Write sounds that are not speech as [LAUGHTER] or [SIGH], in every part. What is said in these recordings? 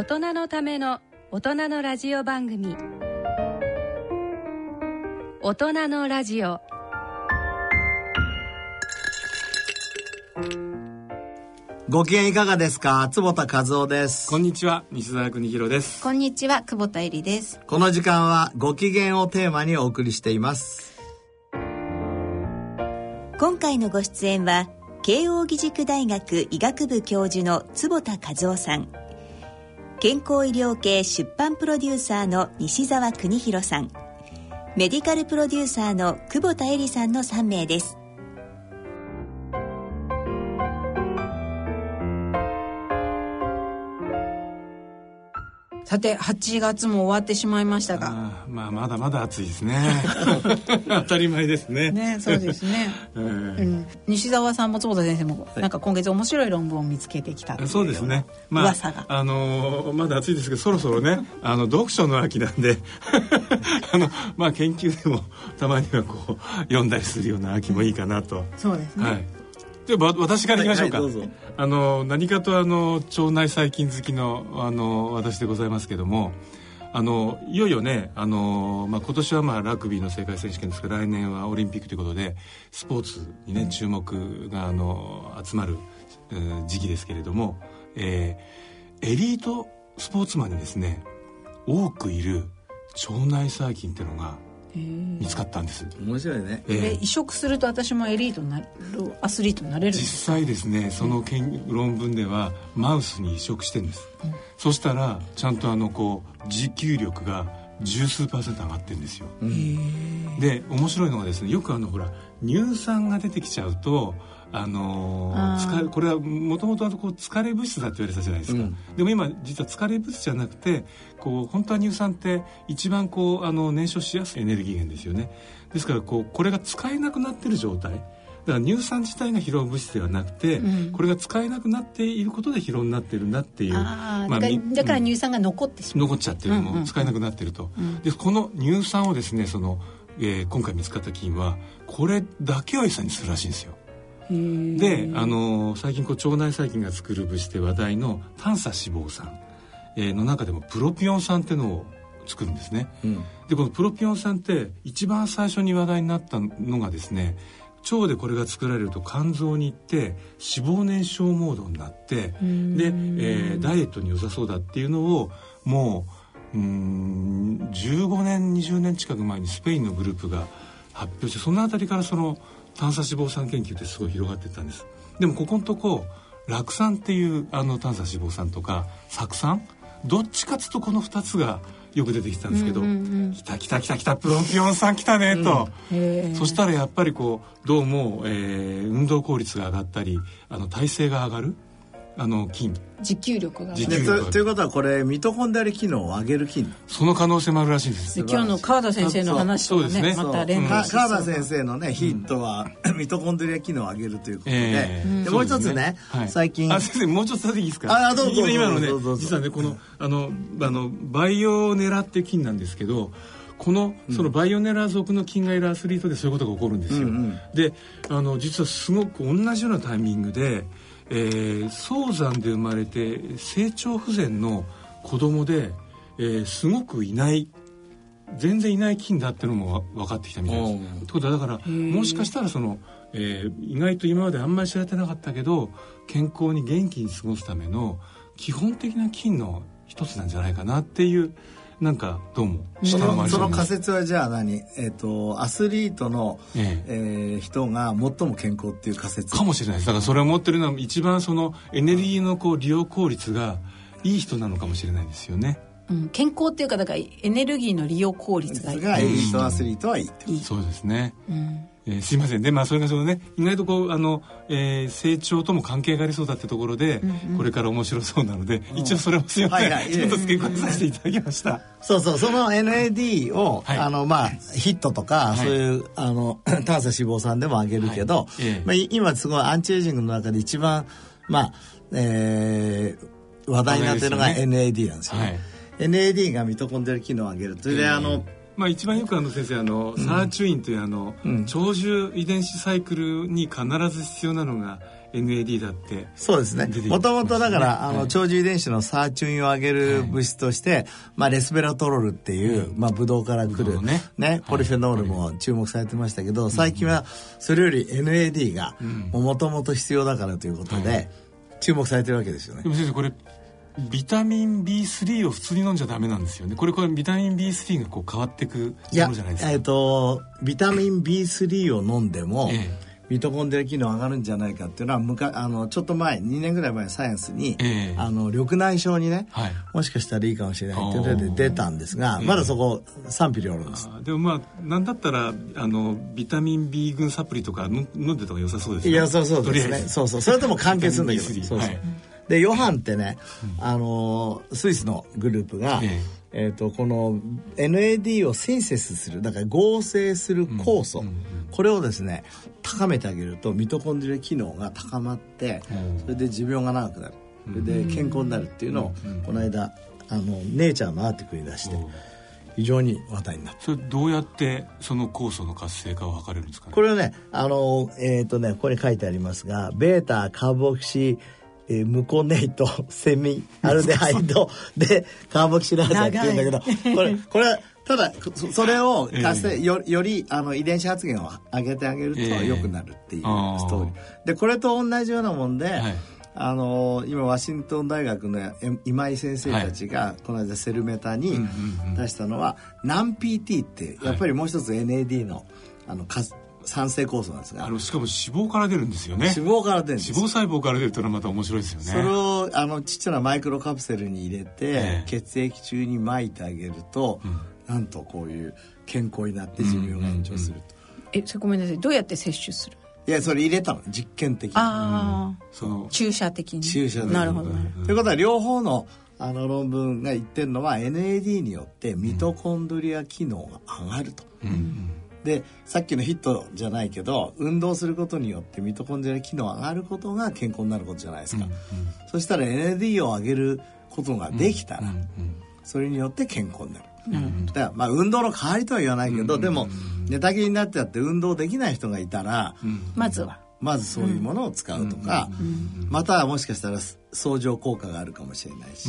大人のための大人のラジオ番組。大人のラジオ。ご機嫌いかがですか？坪田和夫です。こんにちは。西澤邦弘です。こんにちは。久保田恵里です。この時間はご機嫌をテーマにお送りしています。今回のご出演は慶應義塾大学医学部教授の坪田和夫さん健康医療系出版プロデューサーの西澤邦弘さん。メディカルプロデューサーの久保田恵里さんの3名です。さて8月も終わってしまいましたが。あまあまだまだ暑いですね。[LAUGHS] 当たり前ですね。ねそうですね、[LAUGHS] えー。うん、西澤さんも坪田先生もなんか今月面白い論文を見つけてきたというそうですね、まあ、噂が。あのーまだ暑いですけどそろそろねあの読書の秋なんで [LAUGHS] あのまあ研究でもたまにはこう読んだりするような秋もいいかなと、そうですね、はいでは私からいきましょうか、はいはいどうぞ。あの何かとあの腸内細菌好きのあの私でございますけどもあのいよいよねあの、まあ、今年はまあラグビーの世界選手権ですけど来年はオリンピックということでスポーツにね注目があの集まる、えー時期ですけれども、えーエリートスポーツマンにですね多くいる腸内細菌っていうのが見つかったんです。面白いね。えーで移植すると私もエリートになるアスリートになれるんで実す際ですねその研論文ではマウスに移植してるんです、そしたらちゃんとあのこう持久力が十数パーセント上がってるんですよ、で面白いのがですねよくあのほら乳酸が出てきちゃうとあの疲れこれはもともとこう疲れ物質だって言われてたじゃないですか、うん。でも今実は疲れ物質じゃなくてこう本当は乳酸って一番こうあの燃焼しやすいエネルギー源ですよね。ですからこうこれが使えなくなってる状態。だから乳酸自体が疲労物質ではなくて、うん。これが使えなくなっていることで疲労になってるんだっていうああ、だからだから乳酸が残ってしまう、残っちゃってるのうん。うんも使えなくなってると、うん。でこの乳酸をですねその、えー今回見つかった菌はこれだけを餌にするらしいんですよで、あのー最近こう腸内細菌が作る物質で話題の短鎖脂肪酸、えーの中でもプロピオン酸っていうのを作るんですね。うん。でこのプロピオン酸って一番最初に話題になったのがですね腸でこれが作られると肝臓に行って脂肪燃焼モードになってん。で、えーダイエットに良さそうだっていうのをもううーん15年20年近く前にスペインのグループが発表してそのあたりからその短鎖脂肪酸研究ってすごい広がってったんです。でもここのとこ酪酸っていうあの短鎖脂肪酸とか酢酸どっちかっつうとこの2つがよく出てきたんですけど、うんうんうん。来た来た来た来たプロピオン酸来たねと、へーそしたらやっぱりこうどうも、えー運動効率が上がったりあの体勢が上がるあの菌持久力が。で持久とということはこれミトコンドリア機能を上げる菌その可能性もあるらしいんです。で今日の川田先生の話とかねそう。ですね。また連か動川田先生のねヒットは、ミトコンドリア機能を上げるということで,、ええでもう一つね、はい。最近。あ先生もうちょっとだけいいですか？あどうぞ。今今のね実はねこのあのあのバイオネラって菌なんですけどこのそのバイオネラ属の菌がいるアスリートでそういうことが起こるんですよ、うんうん。であの実はすごく同じようなタイミングで、えー早産で生まれて成長不全の子供で、えーすごくいない全然いない菌だっていうのもわ分かってきたみたいです。おうってことはだからもしかしたらその、えー意外と今まであんまり知られてなかったけど健康に元気に過ごすための基本的な菌の一つなんじゃないかなっていうなんかどうもそ下回りのその仮説はじゃあ何、えっとアスリートの、ええ。えー人が最も健康っていう仮説。かもしれないです。だからそれを持ってるのは一番そのエネルギーのこう利用効率がいい人なのかもしれないですよね。うん、健康っていうかだからエネルギーの利用効率がいい、がエリートアスリートはいいっていいそうですね、うんえーすいません。でまあそれがそのね意外とこうあの、えー成長とも関係がありそうだってところで、これから面白そうなので、一応それもすいません、はいはい。[LAUGHS] ちょっと付け加えさせていただきました、そうそう。その NAD を、はい。あのまあヒットとか、い。そういうあの短鎖脂肪酸でも上げるけど、はいええ。まあ、い今すごいアンチエイジングの中で一番まあえー話題になってるのが NAD なんですよね。はい。NAD がミトコンドリア機能を上げる。それで、あのまあ一番よくあの先生あの、サーチュインというあの、うん。長寿遺伝子サイクルに必ず必要なのが NAD だってそうですね。もともとだから、あの、はい。長寿遺伝子のサーチュインを上げる物質として、まあ、レスベラトロルっていう、まあ、ブドウから来るね、ね、ポリフェノールも注目されてましたけど、最近はそれより NAD が、もともと必要だからということで、注目されてるわけですよね。で。も先生これビタミン B3 を普通に飲んじゃダメなんですよね。これこれビタミン B3 がこう変わっていくものじゃないですか？えっ、とビタミン B3 を飲んでも、ええ。ミトコンドリア機能上がるんじゃないかっていうのはむかあのちょっと前2年ぐらい前サイエンスに、ええ。あの緑内障にね、はい。もしかしたらいいかもしれないっていうので出たんですが、まだそこ賛否両論です。でもまあなんだったらあのビタミン B 群サプリとか飲飲んでた方が良さそうですね。いやそうそうですね。そうそう。それとも関係するんだけど。ビタミン B3 そうそう、はいでヨハンってね、あのスイスのグループが、ええ。ー、とこの NAD をシンセスするだから合成する酵素、これをですね高めてあげるとミトコンドリア機能が高まってうん。それで寿命が長くなる。それで健康になるっていうのをこの間あのネイチャーのアーティクルに出して非常に話題になった。それどうやってその酵素の活性化を図れるんですかね？これはね、あの、えっ、とね、ここに書いてありますが、ベータカーボキシ、えームコネイト、セミ、アルデハイドで、カーボキシラーゼって言うんだけど、[LAUGHS] これ、これは、ただ、そそれを活性、よより、あの、遺伝子発現を上げてあげるとええ良くなるっていうストーリー。で、これと同じようなもんで、はい。あの今ワシントン大学のえ今井先生たちがこの間セルメタに出したのは NAMPT ってやっぱりもう一つ NAD のあのか酸性酵素なんですが。あのしかも脂肪から出るんですよね。脂肪から出るんです。脂肪細胞から出るというのはまた面白いですよね。それをあのちっちゃなマイクロカプセルに入れて、ええ。血液中に撒いてあげると、なんとこういう健康になって寿命が延長すると、えそれごめんなさい。どうやって摂取する？いやそれ入れたの。実験的に。ああ、その注射的に。注射でなるほどね。ということは両方のあの論文が言ってるのは NAD によってミトコンドリア機能が上がると。でさっきのヒットじゃないけど運動することによってミトコンドリア機能が上がることが健康になることじゃないですか、そしたら NAD を上げることができたら、それによって健康になる、だからまあ運動の代わりとは言わないけど、でも寝たきりになっちゃって運動できない人がいたら、まずはまずそういうものを使うとか、またはもしかしたら相乗効果があるかもしれないし、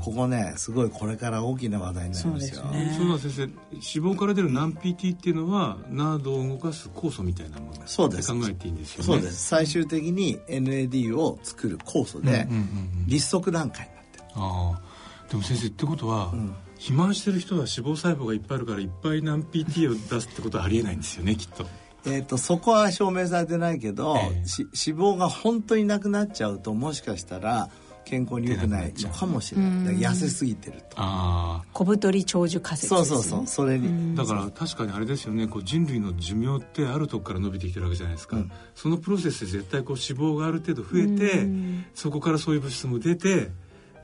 ここねすごいこれから大きな話題になりますよ。そうですね。その先生脂肪から出る NAMPT っていうのはナードを動かす酵素みたいなものそうです。考えていいんですよね。そうです。最終的に NAD を作る酵素で立足段階になってる、ああ。でも先生ってことは、肥満してる人は脂肪細胞がいっぱいあるからいっぱい NAMPT を出すってことはありえないんですよねきっとえー、とそこは証明されてないけど、ええ。し脂肪が本当になくなっちゃうともしかしたら健康に良くないのかもしれない。痩せすぎてると。あ小太り長寿仮説そうそうそうそれに、あだから確かにあれですよねこう人類の寿命ってあるとこから伸びてきてるわけじゃないですか、そのプロセスで絶対こう脂肪がある程度増えてそこからそういう物質も出て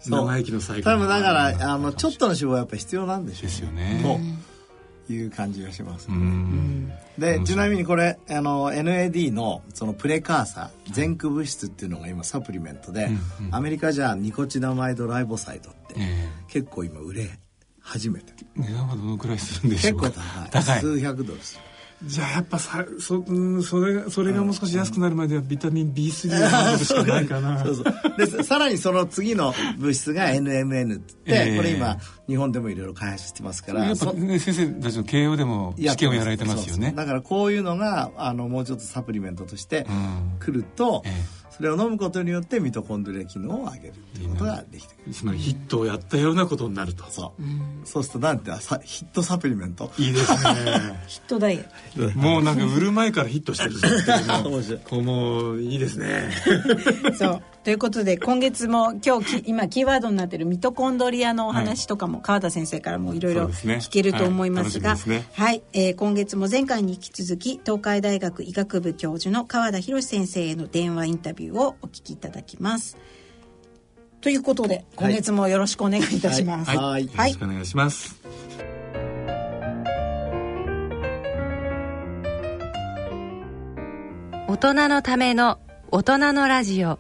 長生きのサイクル多分だからあのちょっとの脂肪はやっぱ必要なんでしょうですよね。という感じがします、うん。でちなみにこれあの NAD のそのプレカーサー前駆物質っていうのが今サプリメントで、アメリカじゃニコチナマイドライボサイドって、え結構今売れ始めて値段はどのくらいするんでしょ結うか？構高い。高い。数百ドルするじゃあやっぱさそ,、うん、それがそれがもう少し安くなるまではビタミン B3 を飲むしかないかな。[LAUGHS] そうそう。でさらにその次の物質が NMN って言って、ええ。これ今日本でもいろいろ開発してますからやっぱ、そね、先生たちの慶応でも試験をやられてますよね。だからこういうのがあのもうちょっとサプリメントとしてうん。来ると、ええそれを飲むことによってミトコンドリア機能を上げるっていうことができてくる。つまりヒットをやったようなことになると。そう、そうするとなんてさヒットサプリメント。いいですね。ヒットダイエッもうなんか売る前からヒットしてるんですけども面白い。こうもういいですね。ト [LAUGHS] そうということで今月も今日き今キーワードになっているミトコンドリアのお話とかも川田先生からもいろいろ聞けると思いますがはい。はい、えー今月も前回に引き続き東海大学医学部教授の川田博先生への電話インタビューをお聞きいただきます。ということで今月もよろしくお願いいたします、はい。よろしくお願いします、大人のための大人のラジオ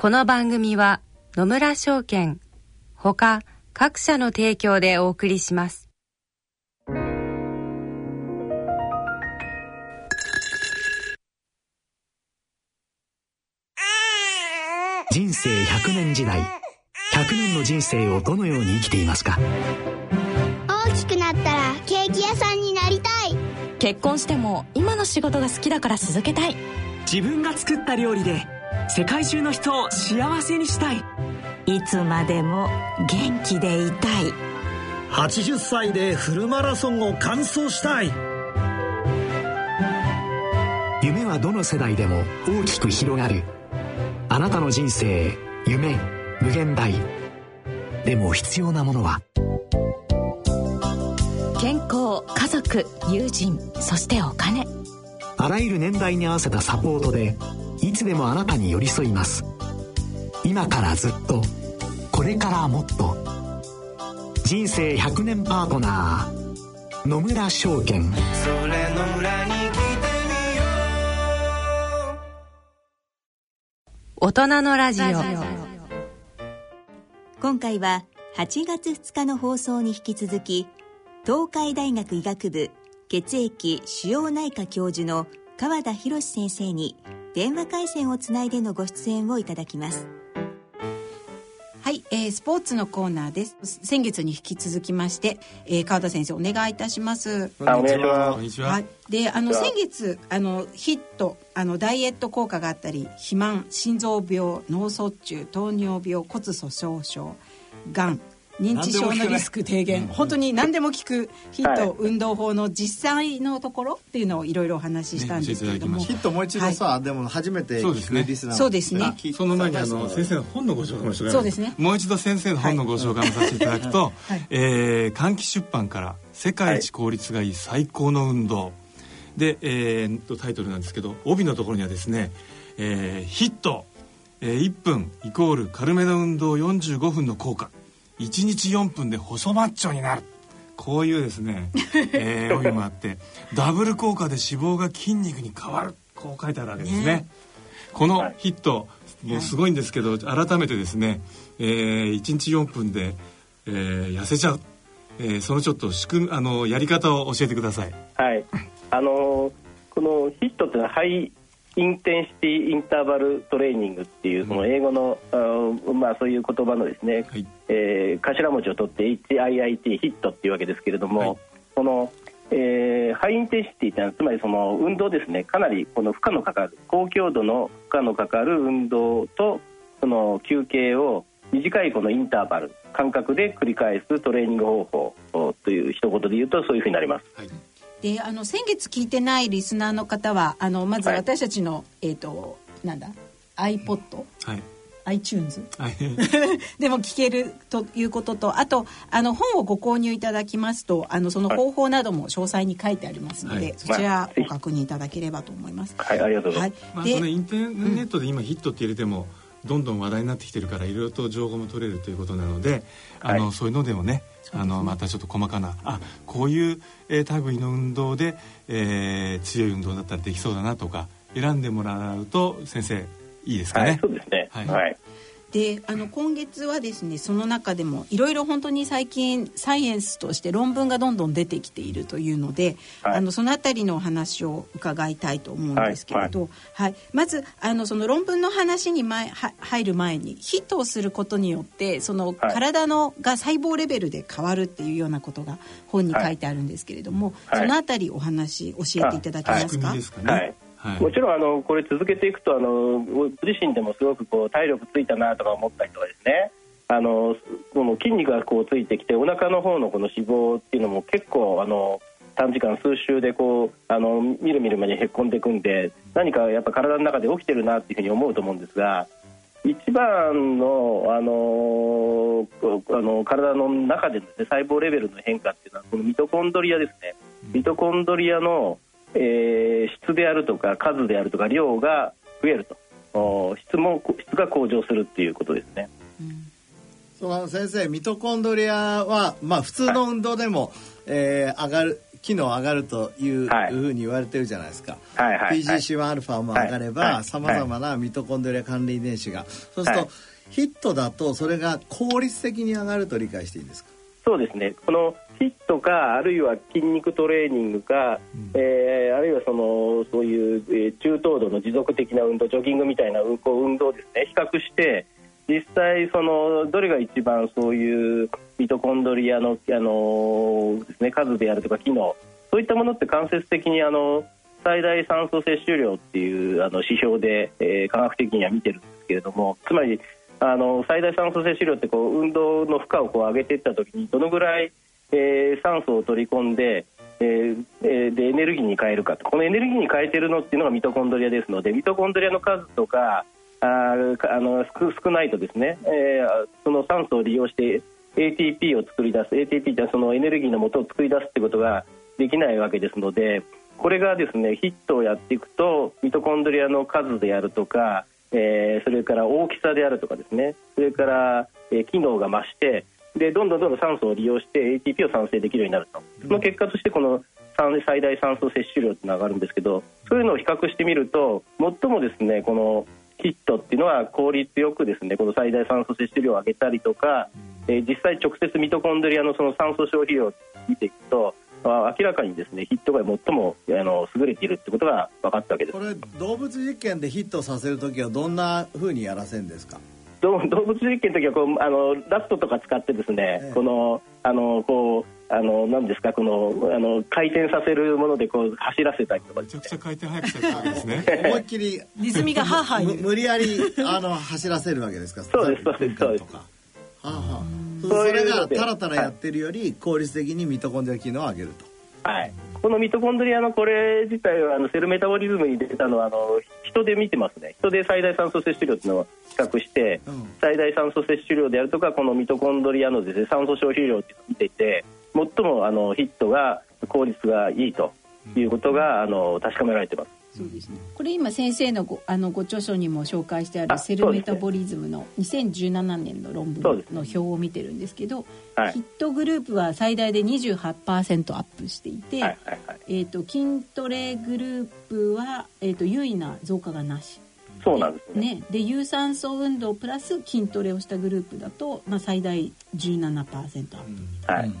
この番組は野村証券ほか各社の提供でお送りします。人生100年時代100年の人生をどのように生きていますか？大きくなったらケーキ屋さんになりたい。結婚しても今の仕事が好きだから続けたい。自分が作った料理で世界中の人を幸せにしたい。いつまでも元気でいたい。80歳でフルマラソンを完走したい。夢はどの世代でも大きく広がる。あなたの人生夢無限大。でも必要なものは。健康家族友人そしてお金。あらゆる年代に合わせたサポートでいつでもあなたに寄り添います。今からずっとこれからもっと。人生100年パートナー野村証券。それの村に来てみよう大人のラジオ。今回は8月2日の放送に引き続き東海大学医学部血液腫瘍内科教授の川田博先生に電話回線をつないでのご出演をいただきます。はい、えー、スポーツのコーナーです。先月に引き続きまして、えー、川田先生お願いいたします。お願いします。こんにちは、はい、であの先月あのヒットあのダイエット効果があったり肥満心臓病脳卒中糖尿病骨粗しょう症がん認知症のリスク低減、本当に何でも効く。ヒット運動法の実際のところっていうのをいろいろお話ししたんですけれども、ヒットもう一度さ、はい、でも初めて聞くリスナーそうですね。その前にあの先生の本のご紹介もしてそうですね。もう一度先生の本のご紹介もさせていただくと、はい、えー、換気出版から「世界一効率がいい最高の運動」で、えー、とタイトルなんですけど帯のところにはですね「えー、ヒット、えー、1分イコール軽めの運動45分の効果」1日4分で細マッチョになる。こういうですね、[LAUGHS] えー、帯もあってダブル効果で脂肪が筋肉に変わる。こう書いてあるわけですね。ね。このヒットもうすごいんですけど改めてですね、えー、1日4分で、えー、痩せちゃう、えー、そのちょっと仕組あのやり方を教えてください。はい。あのこのヒットってのは High Intensity Interval Training っていうその英語の、うん、まあそういう言葉のですね、はい、えー、頭文字を取って HIIT ヒットっていうわけですけれども、はい、この、えー、 High Intensity というのはつまりその運動ですねかなりこの負荷のかかる高強度の負荷のかかる運動とその休憩を短いこのインターバル間隔で繰り返すトレーニング方法という一言で言うとそういうふうになります。はいであの先月聞いてないリスナーの方はあのまず私たちの、はい、えっ、ー、となんだ iPod、はい、iTunes、はい、[LAUGHS] でも聞けるということとあとあの本をご購入いただきますとあのその方法なども詳細に書いてありますので、はい、そちらご確認いただければと思います。はい、ありがとうございます。はい、まあ、インターネットで今ヒットって入れても、どんどん話題になってきてるからいろいろと情報も取れるということなのであの、そういうのでもねあのまたちょっと細かなあこういう、えー、類の運動で、えー、強い運動だったらできそうだなとか選んでもらうと先生いいですかね？はい、そうですね。はい。はいであの今月はですねその中でもいろいろ本当に最近サイエンスとして論文がどんどん出てきているというので、はい、あのその辺りのお話を伺いたいと思うんですけれど、はい、はい、まずあのその論文の話に前は入る前にヒットをすることによってその体のが細胞レベルで変わるっていうようなことが本に書いてあるんですけれども、その辺りお話教えていただけますか？はいはい、もちろんあのこれ続けていくとあのご自身でもすごくこう体力ついたなとか思ったりとかですねあのこの筋肉がこうついてきてお腹の方のこの脂肪っていうのも結構あの短時間数週でこうあのみるみる間にへっこんでいくんで何かやっぱ体の中で起きてるなっていうふうに思うと思うんですが一番のあのあの体の中での、ね、細胞レベルの変化っていうのはこのミトコンドリアですね。ミトコンドリアのえー、質であるとか数であるとか量が増えると。質も質が向上するっていうことですね。うん、その先生ミトコンドリアは、まあ、普通の運動でも、はい、えー、上がる機能上がるというふうに言われてるじゃないですか、はいはい、PGC1α も上がればさまざまなミトコンドリア関連遺伝子が。そうすると、ヒットだとそれが効率的に上がると理解していいんですか？そうですね。このヒットかあるいは筋肉トレーニングか、うん、えー、あるいはそのそういう、えー、中等度の持続的な運動ジョギングみたいな運運動ですね。比較して実際そのどれが一番そういうミトコンドリアのあのですね数であるとか機能そういったものって間接的にあの最大酸素摂取量っていうあの指標で、えー、科学的には見てるんですけれどもつまりあの最大酸素摂取量ってこう運動の負荷をこう上げていった時にどのぐらい、えー、酸素を取り込んで、えー、でエネルギーに変えるか。このエネルギーに変えてるのっていうのがミトコンドリアですのでミトコンドリアの数とかああの少ないとですね、えー、その酸素を利用して ATP を作り出す。ATP ってそのエネルギーの元を作り出すってことができないわけですのでこれがですねヒットをやっていくとミトコンドリアの数であるとかえー、それから大きさであるとかですね。それから、えー、機能が増してでどんどんどんどん酸素を利用して ATP を産生できるようになると、その結果としてこの最大酸素摂取量っていうのが上がるんですけどそういうのを比較してみると最もですねこのヒットっていうのは効率よくですねこの最大酸素摂取量を上げたりとか、えー、実際直接ミトコンドリアのその酸素消費量を見ていくと明らかにですねヒットが最もあの優れているってことが分かったわけです。これ動物実験でヒットさせる時はどんなふうにやらせるんですか？動物実験の時はこうあのラストとか使ってですね、ええ、このあのこうあの何ですかこのあの回転させるものでこう走らせたりとか、めちゃくちゃ回転速くさせたんですね。[LAUGHS] 思いっきりネズミがハーハー無理やりあの走らせるわけですか？そうですそうですそうです。はあはあ。それがタラタラやってるより効率的にミトコンドリア機能を上げると。はい、このミトコンドリアのこれ自体はあのセルメタボリズムに出たのはあの人で見てますね人で最大酸素摂取量っていうのを比較して、うん、最大酸素摂取量であるとかこのミトコンドリアのです、ね、酸素消費量っていうのを見ていて最もあのヒットが効率がいいということが、あの確かめられてます。そうですね。これ今先生のごあのご著書にも紹介してあるセルメタボリズムの2017年の論文の表を見てるんですけど、はい、ヒットグループは最大で28%アップしていて、はいはいはい、えっ、ー、と筋トレグループはえっ、ー、と優位な増加がなし。そうなんですね。ねで有酸素運動プラス筋トレをしたグループだとまあ最大17%アップ。はい。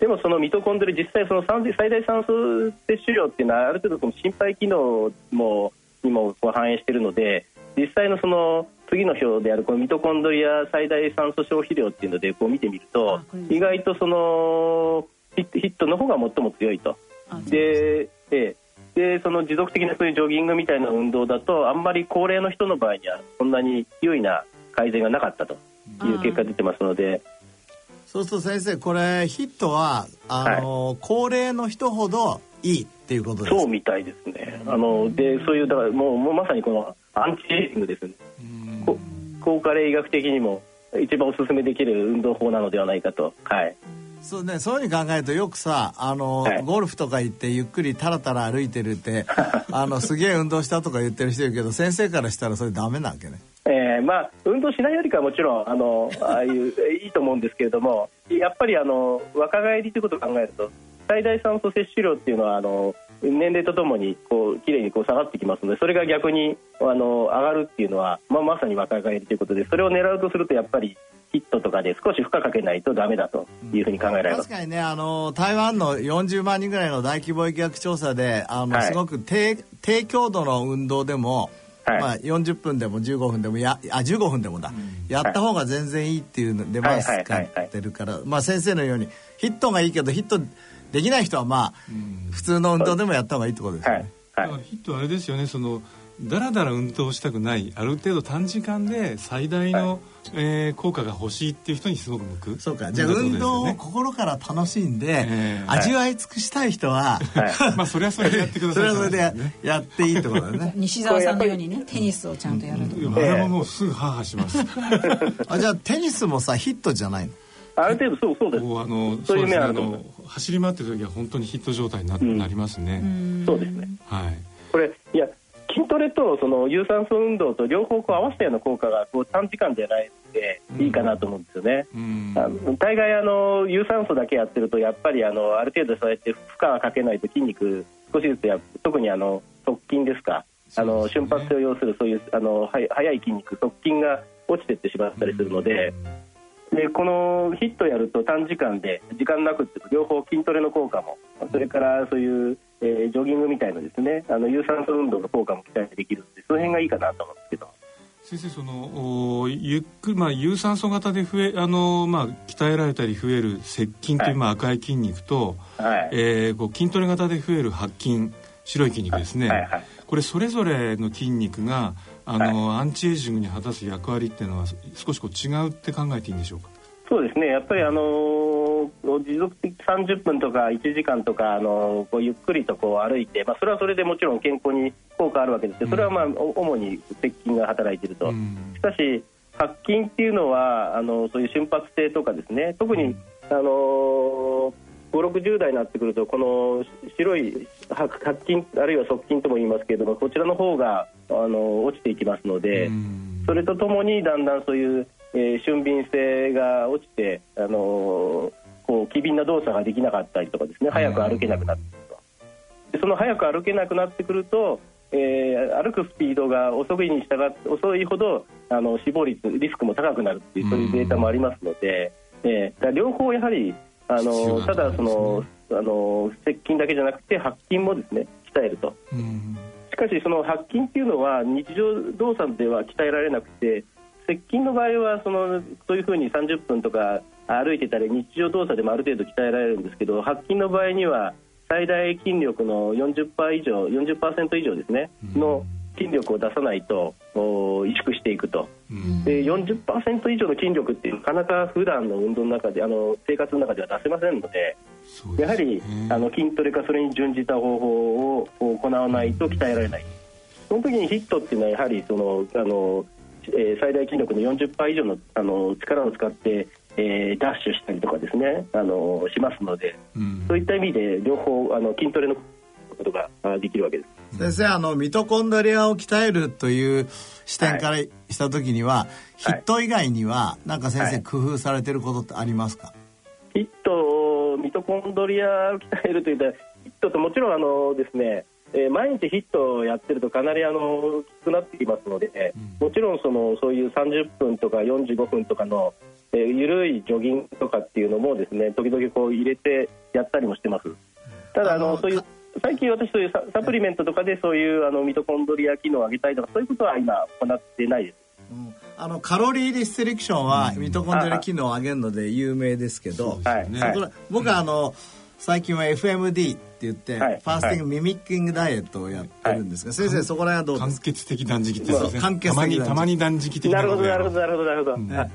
でもそのミトコンドリア実際その最大酸素摂取量っていうのはある程度その心肺機能もにもこう反映しているので実際のその次の表であるこのミトコンドリア最大酸素消費量っていうのでこう見てみると意外とそのヒットの方が最も強いと。でででその持続的なそういうジョギングみたいな運動だとあんまり高齢の人の場合にはそんなに優位な改善がなかったという結果が出てますので。そうすると先生これヒットはあの、はい、高齢の人ほどいいっていうことですそうみたいですね。あのでそういうだからもうもうまさにこのアンチエイジングですね。高加齢医学的にも一番おすすめできる運動法なのではないかと。はい。そうね、そういうふうに考えるとよくさあの、はい、ゴルフとか行ってゆっくりタラタラ歩いてるって [LAUGHS] あのすげえ運動したとか言ってる人いるけど先生からしたらそれダメなわけね。えー、まあ、運動しないよりかはもちろんあのああいう [LAUGHS] いいと思うんですけれどもやっぱりあの若返りということを考えると最大酸素摂取量っていうのはあの年齢とともにこう綺麗にこう下がってきますのでそれが逆にあの上がるっていうのは、まあ、まさに若返りということでそれを狙うとするとやっぱりヒットとかで少し負荷かけないとダメだというふうに考えられます、確かにねあの台湾の40万人ぐらいの大規模疫学調査であの、はい、すごく低低強度の運動でもはい、まあ、40分でも15分でもやあ15分でもだ、うん、やった方が全然いいっていうので、まあ、使ってるから、まあ、先生のようにヒットがいいけどヒットできない人はまあ、うん、普通の運動でもやった方がいいってことですよね。はい。はい、ヒットあれですよね。そのだらだら運動したくないある程度短時間で最大の、はい、えー、効果が欲しいっていう人にすごく向く。そうか。じゃあ、運動を心から楽しんで、えー、味わい尽くしたい人は、はい、[LAUGHS] まあそれはそれでやってください、それはそれでやっていいってことだね。[LAUGHS] 西澤さんのようにねテニスをちゃんとやると、うん、あれももうすぐハーハーします。[LAUGHS] あじゃあテニスもさヒットじゃないの？ある程度そうそうです。あのそういう面あの走り回ってる時は本当にヒット状態にな,、なりますね。そうですね。はい。これいや筋トレとその有酸素運動と両方こう合わせたような効果がこう短時間じゃないのでいいかなと思うんですよね。あの大概あの有酸素だけやってるとやっぱりあのある程度そうやって負荷をかけないと筋肉少しずつや特にあの側筋ですかあの瞬発性を要するそういうあのは速い筋肉側筋が落ちていってしまったりするので。でこのヒットやると短時間で時間なくって両方筋トレの効果もそれからそういう、えージョギングみたいなですね。あの有酸素運動の効果も期待できるのでその辺がいいかなと思うんですけど。先生そのおゆっくり、まあ、有酸素型で増えあの、まあ、鍛えられたり増える接筋という、はい。まあ、赤い筋肉と、はい。えーこう筋トレ型で増える白筋白い筋肉ですね、はいはいこれそれぞれの筋肉があの、アンチエイジングに果たす役割っていうのは少しこう違うって考えていいんでしょうか？そうですね。やっぱりあのー持続的30分とか1時間とか、あのーこうゆっくりとこう歩いて、まあ、それはそれでもちろん健康に効果あるわけですけどそれはまあお主に接筋が働いていると、しかし白筋っていうのはあのそういう瞬発性とかですね。特に、あのー560代になってくるとこの白い白白筋あるいは側筋とも言いますけれどもこちらの方があの落ちていきますので、それとともにだんだんそういう、えー俊敏性が落ちて、あのーこう機敏な動作ができなかったりとかですね。早く歩けなくなってくるとでその早く歩けなくなってくると、えー歩くスピードが遅いに従って遅いほどあの死亡率リスクも高くなるっていうそういうデータもありますので、えー両方やはりあのただそのあの接筋だけじゃなくて白筋もですね鍛えると。しかしその白筋っていうのは日常動作では鍛えられなくて接筋の場合はそのそういうふうに30分とか歩いてたり日常動作でもある程度鍛えられるんですけど白筋の場合には最大筋力の40%以上40%以上ですねの筋力を出さないとお萎縮していくと、で40%以上の筋力ってなかなか普段の運動の中であの生活の中では出せませんのでやはりあの筋トレかそれに準じた方法を行わないと鍛えられない。その時にヒットっていうのはやはりそのあの、えー最大筋力の40%以上のあの力を使って、えーダッシュしたりとかですねあのしますので、そういった意味で両方あの筋トレのことがあできるわけです。先生あのミトコンドリアを鍛えるという視点からした時には、ヒット以外にはなんか先生工夫されてることってありますか、ヒットミトコンドリアを鍛えるというとヒットともちろんあのですね、えー毎日ヒットをやってるとかなりあのきつくなってきますので、もちろんそのそういう30分とか45分とかの、えー緩いジョギングとかっていうのもですね時々こう入れてやったりもしてます。ただあのそういう最近私そういうササプリメントとかでそういうあのミトコンドリア機能を上げたいとかそういうことは今行ってないです。あのカロリーリストリクションはミトコンドリア機能を上げるので有名ですけど、はいはいそこら僕はあの最近は FMD って言って、はい。ファースティングミミッキングダイエットをやってるんですが、先生そこら辺はどうですか？間欠的断食って間欠的たまに断食。たまに断食的なるほどなるほどなるほどなるほど、あ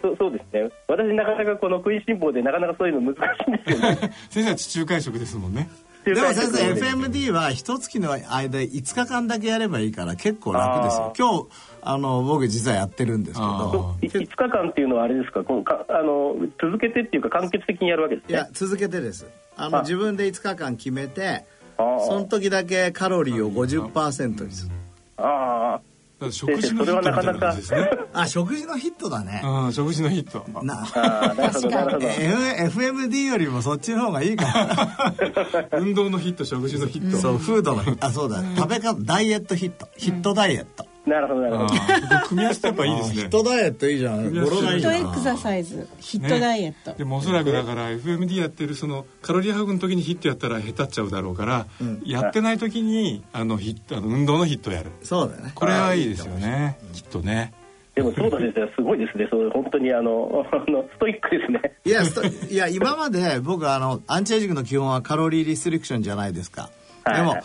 そそそうですね。私なかなかこの食いしん坊でなかなかそういうの難しいんですよね。[LAUGHS] 先生は地中海食ですもんね。でも先生 FMD は一月の間5日間だけやればいいから結構楽ですよ。今日あの僕実はやってるんですけど。い5日間っていうのはあれですか？こうかあの続けてっていうか完結的にやるわけですねいや続けてです。あのあ。自分で5日間決めてその時だけカロリーを50%にする。ああ食事のヒットみたいな感じですね。あ食事のヒットだね。うん食事のヒット。なあなるほどなるほど。F- FMD よりもそっちの方がいいか [LAUGHS] 運動のヒット食事のヒット。なそうフードのあそうだ。食べ方ダイエットヒット。ヒットダイエットなるほどなるほど。組み合わせてやっぱいいですね。ヒットダイエットいいじゃん。ヒットエクササイズ。ヒットダイエット、でもおそらくだから FMD やってるそのカロリーハグの時にヒットやったら下手っちゃうだろうから、やってない時にあのヒットあの運動のヒットやる。そうだよね。これはいいですよね。きっとね。でもそうだ先生すごいですね。そう本当にあの [LAUGHS] あのストイックですね。いやストいや今まで僕あのアンチエイジングの基本はカロリーリストリクションじゃないですか、でも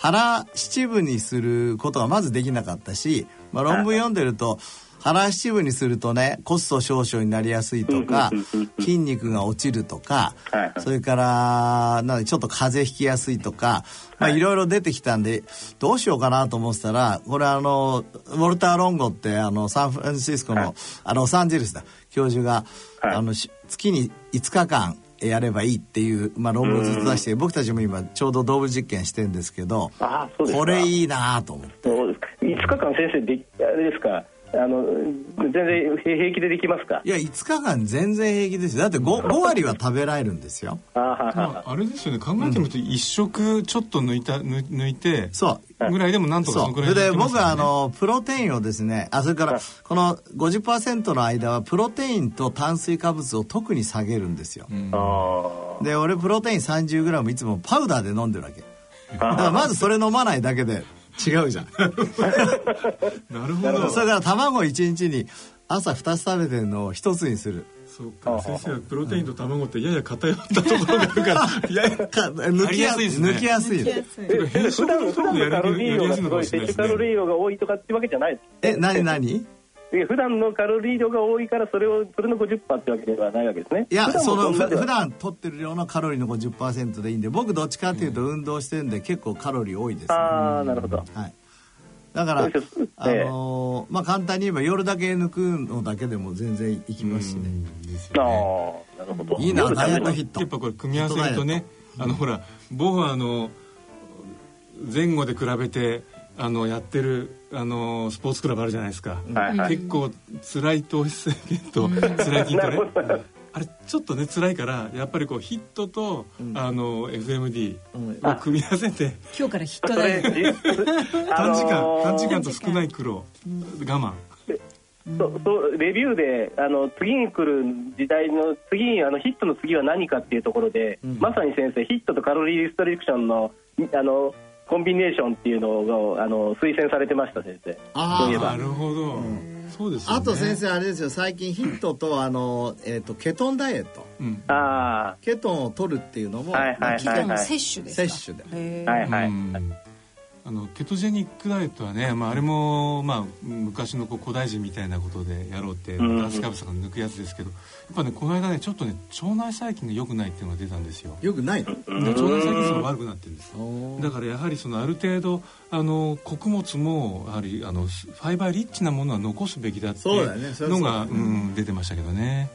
腹七分にすることがまずできなかったし、まあ、論文読んでると腹七分にするとねコスト少々になりやすいとか筋肉が落ちるとかそれからなちょっと風邪ひきやすいとか、まあ、い。ろいろ出てきたんでどうしようかなと思ってたらこれあのウォルター・ロンゴってあのサンフランシスコの、あロサンゼルスだ。教授が、あのし月に5日間やればいいっていう、まあ、論文ずっと出して僕たちも今ちょうど動物実験してるんですけどあそうですか。これいいなと思って。そうですか。5日間先生であれですかあの全然平気でできますか？いや5日間全然平気ですよ。だって 5, 5 [LAUGHS] 割は食べられるんですよ。ああれですよね。考えてみると一食ちょっと抜いた抜いてそう。ぐらいでもなんとかそのくらいで僕はあのプロテインをですねあそれからこの50%の間はプロテインと炭水化物を特に下げるんですよ、で俺プロテイン 30g いつもパウダーで飲んでるわけ。[LAUGHS] だからまずそれ飲まないだけで違うじゃん。[LAUGHS] なるほど。それから卵1日に朝2つ食べてるのを1つにする。そうか先生はプロテインと卵ってやや偏ったところがあるから。[LAUGHS] やや抜きやすいです、ね、抜きやすい。普段普段のカロリー量がすごい摂取カロリー量が多いとかってわけじゃないです。え何何？普段のカロリー量が多いからそれをそれの50%ってわけではないわけですね。いやその普段取ってる量のカロリーの50%でいいんで僕どっちかっていうと運動してるんで結構カロリー多いです、ね、ああなるほど、はい、だから、あのー、まあ簡単に言えば夜だけ抜くのだけでも全然いきますしね。ああ、なるほど。いいな、ダイエットヒット。やっぱこれ組み合わせるとね、あのほら、僕はあの、前後で比べて、あのやってるあのスポーツクラブあるじゃないですか、はいはい、結構辛い糖質制限と辛い筋トレ。あれちょっとね辛いからやっぱりこうヒットと、うん、あの FMD を組み合わせて、今日からヒットだよ。短時間短時間と少ない苦労、我慢。そそレビューであの次に来る時代の次にあのヒットの次は何かっていうところで、うん、まさに先生ヒットとカロリーリストリクションのあのコンビネーションっていうのがあの推薦されてました先生。ああなるほど、うん。そうです、ね、あと先生あれですよ。最近ヒットとあの、えーと、ケトンダイエット、うん、あケトンを取るっていうのも、はいはいはいはい、摂取です摂取で。はいはい、あのケトジェニックダイエットはね、まあ、あれも、まあ、昔のこう古代人みたいなことでやろうって炭水化物とか抜くやつですけどやっぱねこの間ねちょっとね腸内細菌が良くないっていうのが出たんですよ。良くない？の腸内細菌数が悪くなってるんですだからやはりそのある程度あの穀物もやはりあのファイバーリッチなものは残すべきだっていうのがう、ね、うん、出てましたけどね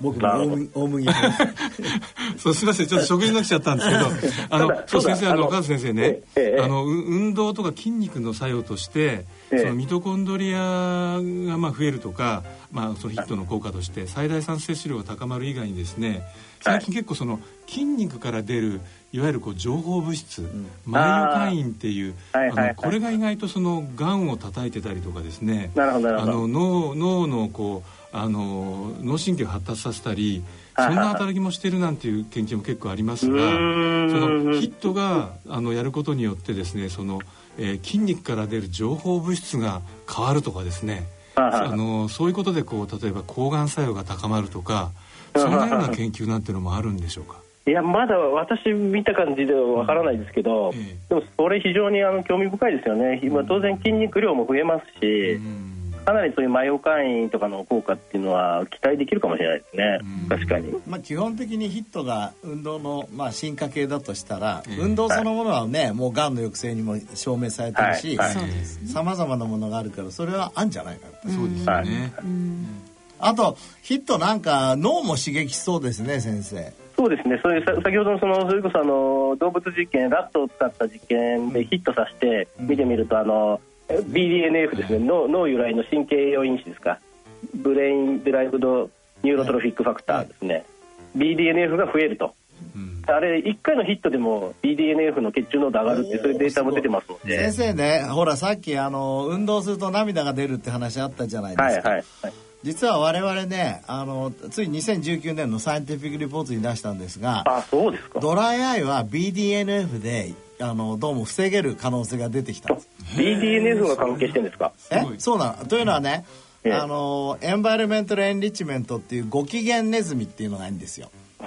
僕も大麦 [LAUGHS] そうすみません。ちょっと食事のきちゃったんですけど [LAUGHS] あのそう先生あの岡先生ね、ええ、あの運動とか筋肉の作用として、え、そのミトコンドリアがまあ増えるとか、まあ、そのヒットの効果として最大酸素摂取量が高まる以外にですね最近結構その筋肉から出るいわゆるこう情報物質、うん、マイオカインっていうあのこれが意外とそのがんを叩いてたりとかですねあの脳脳のこうあの脳神経を発達させたりそんな働きもしてるなんていう研究も結構ありますがそのヒットがあのやることによってですねその、えー、筋肉から出る情報物質が変わるとかですね。あのそういうことでこう例えば抗がん作用が高まるとかそんなような研究なんていうのもあるんでしょうか？いやまだ私見た感じではわからないですけど、うんええ、でもそれ非常にあの興味深いですよね。今当然筋肉量も増えますし、うんかなりそういうマヨカインとかの効果っていうのは期待できるかもしれないですね、確かに、まあ、基本的にヒットが運動の、まあ、進化系だとしたら、えー、運動そのものはね、はい、もうがんの抑制にも証明されてるしさまざまなものがあるからそれはあるんじゃないかそうですよね、あとヒットなんか脳も刺激しそうですね先生。そうですね、そういう先ほどのそのそれこそあの動物実験、ラットを使った実験でヒットさせて見てみると、あの BDNF ですね。脳脳由来の神経栄養因子ですか。 Brain-Derived Neurotrophic Factor ですね、はい、BDNF が増えると、うん、あれ1回のヒットでも BDNF の血中濃度上がるってそういうデータも出てますので先生ねほらさっきあの運動すると涙が出るって話あったじゃないですか、はいはいはい。実は我々ねあのつい2019年の Scientific Report に出したんですがあそうですか。ドライアイは BDNF であのどうも防げる可能性が出てきた。んです BDNF が関係してるんですか？え？そうなのというのはね、あのエンバイロメントルエンリッチメントっていうご機嫌ネズミっていうのがいいんですよ。[LAUGHS] で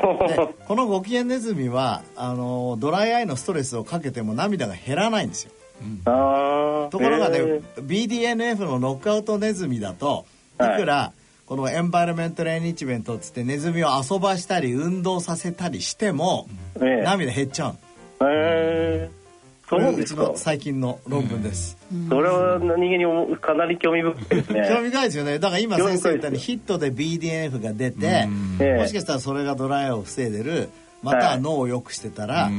このご機嫌ネズミはあのドライアイのストレスをかけても涙が減らないんですよ、うん、ところがね BDNF のノックアウトネズミだとい。くら、はいこのエンバイロメントルエンリッチメントっつってネズミを遊ばしたり運動させたりしても、涙減っちゃうへえこれうちの最近の論文です、それは何気にかなり興味深いですね。[LAUGHS] 興味深いですよね。だから今先生言ったようにヒットで BDNF が出て、もしかしたらそれがドライアを防いでるまたは脳を良くしてたら、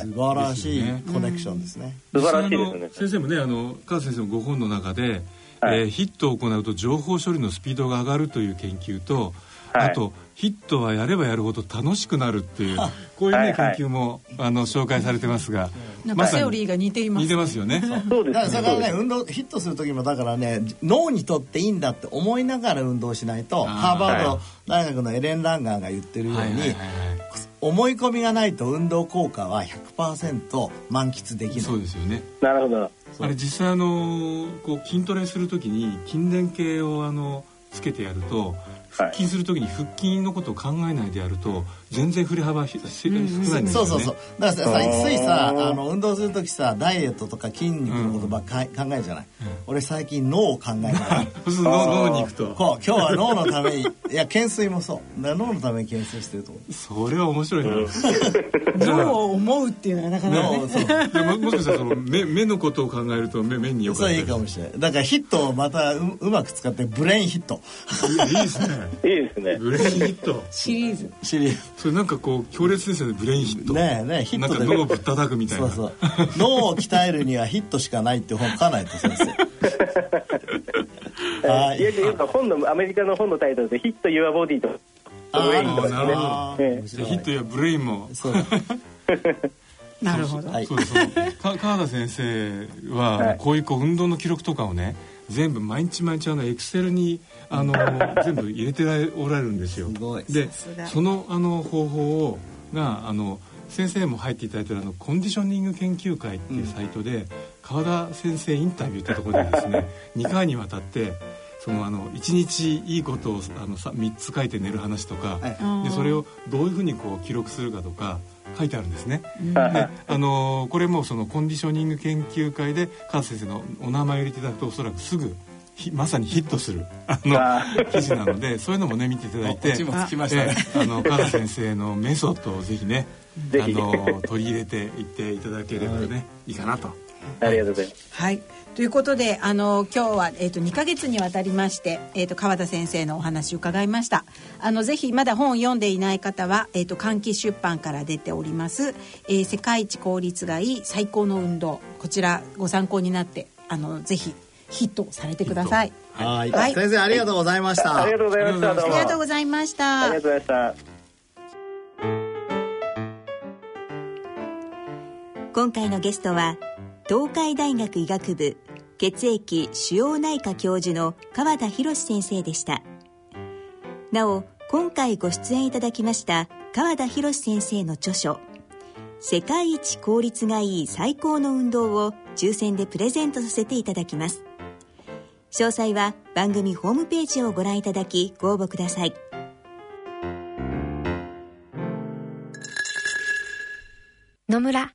素晴らしいコネクションですね。素晴らしいですね。先生もね、あの川先生のご本の中で、はい、えー、ヒットを行うと情報処理のスピードが上がるという研究と、はい、あとヒットはやればやるほど楽しくなるっていうこういうね、はいはい、研究もあの紹介されてますが、なんかセオリーが似ています、似てますよね。そうですだからね。運動ヒットする時もだからね脳にとっていいんだって思いながら運動しないとハーバード大学のエレン・ランガーが言ってるように、思い込みがないと運動効果は100%満喫できない。そうですよね。なるほど。あれ実際あのこう筋トレする時に筋電計をあのつけてやると腹筋する時に腹筋のことを考えないでやると全然振れ幅少ないんですよね、そうそうそう。だからさついさあの運動する時さダイエットとか筋肉のことばっか考えるじゃない、うん、俺最近脳を考えな [LAUGHS] 脳に行くと。こう今日は脳のためにいや懸垂もそう。脳のために懸垂してると思う。それは面白いな。脳を思うっていうのはなかなか、ね、でももしかしたらその目目のことを考えると目目によかった。そういいかもしれない。だからヒットをまたううまく使って Brain HIIT。いいですねいいですね。 Brain HIIT。シリーズ。シリーズそれなんかこう強烈ですよね Brain HIIT。ねえねえヒットで。脳をぶったたくみたいな。そうそう。脳を鍛えるにはヒットしかないって本書かないと先生。[LAUGHS] はい。よくよく本のアメリカの本のタイトルで「 HIIT Your Body」とああなるほど、えー、ヒットやブレインも。そう。なるほど。そうそう。川田先生はこういうこう運動の記録とかをね全部毎日毎日あのエクセルにあの [LAUGHS] 全部入れておられるんですよ。でそのあの方法をがあの先生も入っていただいてるあのコンディショニング研究会っていうサイトで、川田先生インタビューってところでですね [LAUGHS] 2回にわたってそのあの1日いいことをあの3つ書いて寝る話とか、でそれをどういうふうにこう記録するかとか書いてあるんですね。であのこれもそのコンディショニング研究会で川先生のお名前を入れていただくとおそらくすぐまさにヒットするあの記事なのでそういうのもね見ていただいてあの川先生のメソッドをぜひねあの取り入れていっていただければね、い、いかなと。ありがとうございます。はい。ということであの今日は、えーと、2か月にわたりまして、えーと、川田先生のお話を伺いました。あのぜひまだ本を読んでいない方は、えーと、換気出版から出ております、えー、世界一効率がいい最高の運動。こちらご参考になってあのぜひヒットされてください。はい。先生ありがとうございました、ありがとうございました。ありがとうございました。ありがとうございました。今回のゲストは東海大学医学部血液腫瘍内科教授の川田博先生でした。なお今回ご出演いただきました川田博先生の著書「世界一効率がいい最高の運動」を抽選でプレゼントさせていただきます。詳細は番組ホームページをご覧いただきご応募ください。野村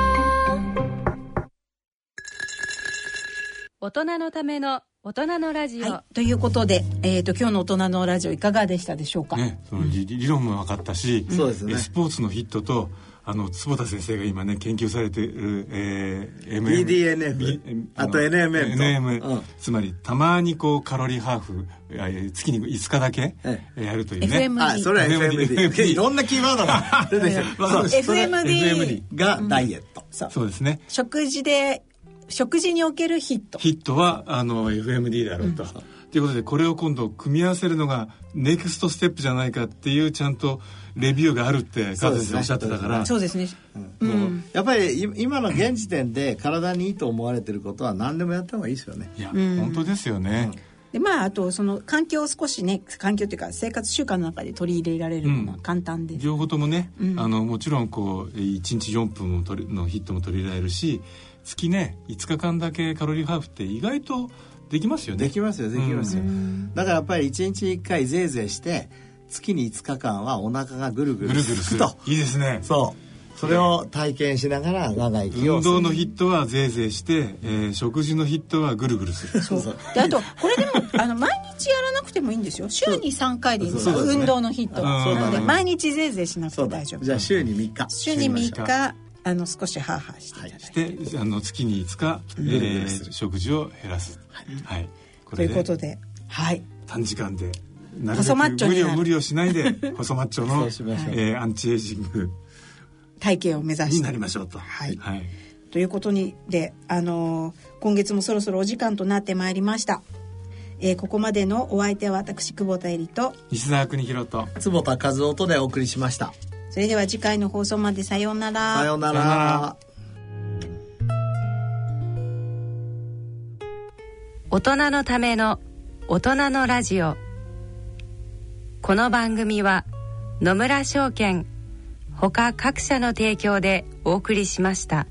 大人のための大人のラジオ、はい、ということで、えーと、今日の大人のラジオいかがでしたでしょうか、ね、その理理論も分かったし、そうですね、スポーツのヒットとあの坪田先生が今ね研究されている、えー、MM BDNF あと NMN と。NM、うん、つまりたまにこうカロリーハーフ月に5日だけやるというね、FMD あそれは FMD [LAUGHS] いろんなキーワードが [LAUGHS] 出てきて FMD がダイエット、うん、そうですね。食事で食事におけるヒット。ヒットはあの FMD だろうと。うん。ということでこれを今度組み合わせるのがネクストステップじゃないかっていうちゃんとレビューがあるって川先生おっしゃってたから。そうですね、やっぱり今の現時点で体にいいと思われてることは何でもやった方がいいですよね。いや、うん、本当ですよね、でまああとその環境を少しね環境っていうか生活習慣の中で取り入れられるのは簡単で。す、両方ともね、うん。あのもちろんこう1日4分も取りのヒットも取り入れられるし月ね5日間だけカロリーハーフって意外とできますよね。できますよできますよ、だからやっぱり1日1回ぜいぜいして月に5日間はお腹がぐるぐるぐるぐるする。と。いいですね。そう。それを体験しながら長生きを運動のヒットはぜいぜいして、えー食事のヒットはぐるぐるする。そうであとこれでも [LAUGHS] あの毎日やらなくてもいいんですよ。週に3回でいいんですよ。運動のヒット。はうん。なのでうん毎日ぜいぜいしなくて大丈夫。じゃあ週に3日。週に3日あの少しハーハーしていただいて、してあの月に5日、えぐるぐるすー食事を減らす。はい、こということではい。短時間でなるべく無理を無理をしないで細マッチョの [LAUGHS] えーアンチエイジング体型を目指して。になりましょうと。はい。はい、ということにで、あのー今月もそろそろお時間となってまいりました、えーここまでのお相手は私久保田絵里と。西澤邦弘と。坪田和夫とでお送りしましたそれでは次回の放送までさようなら。さようなら。大人のための大人のラジオ。この番組は野村証券ほか各社の提供でお送りしました。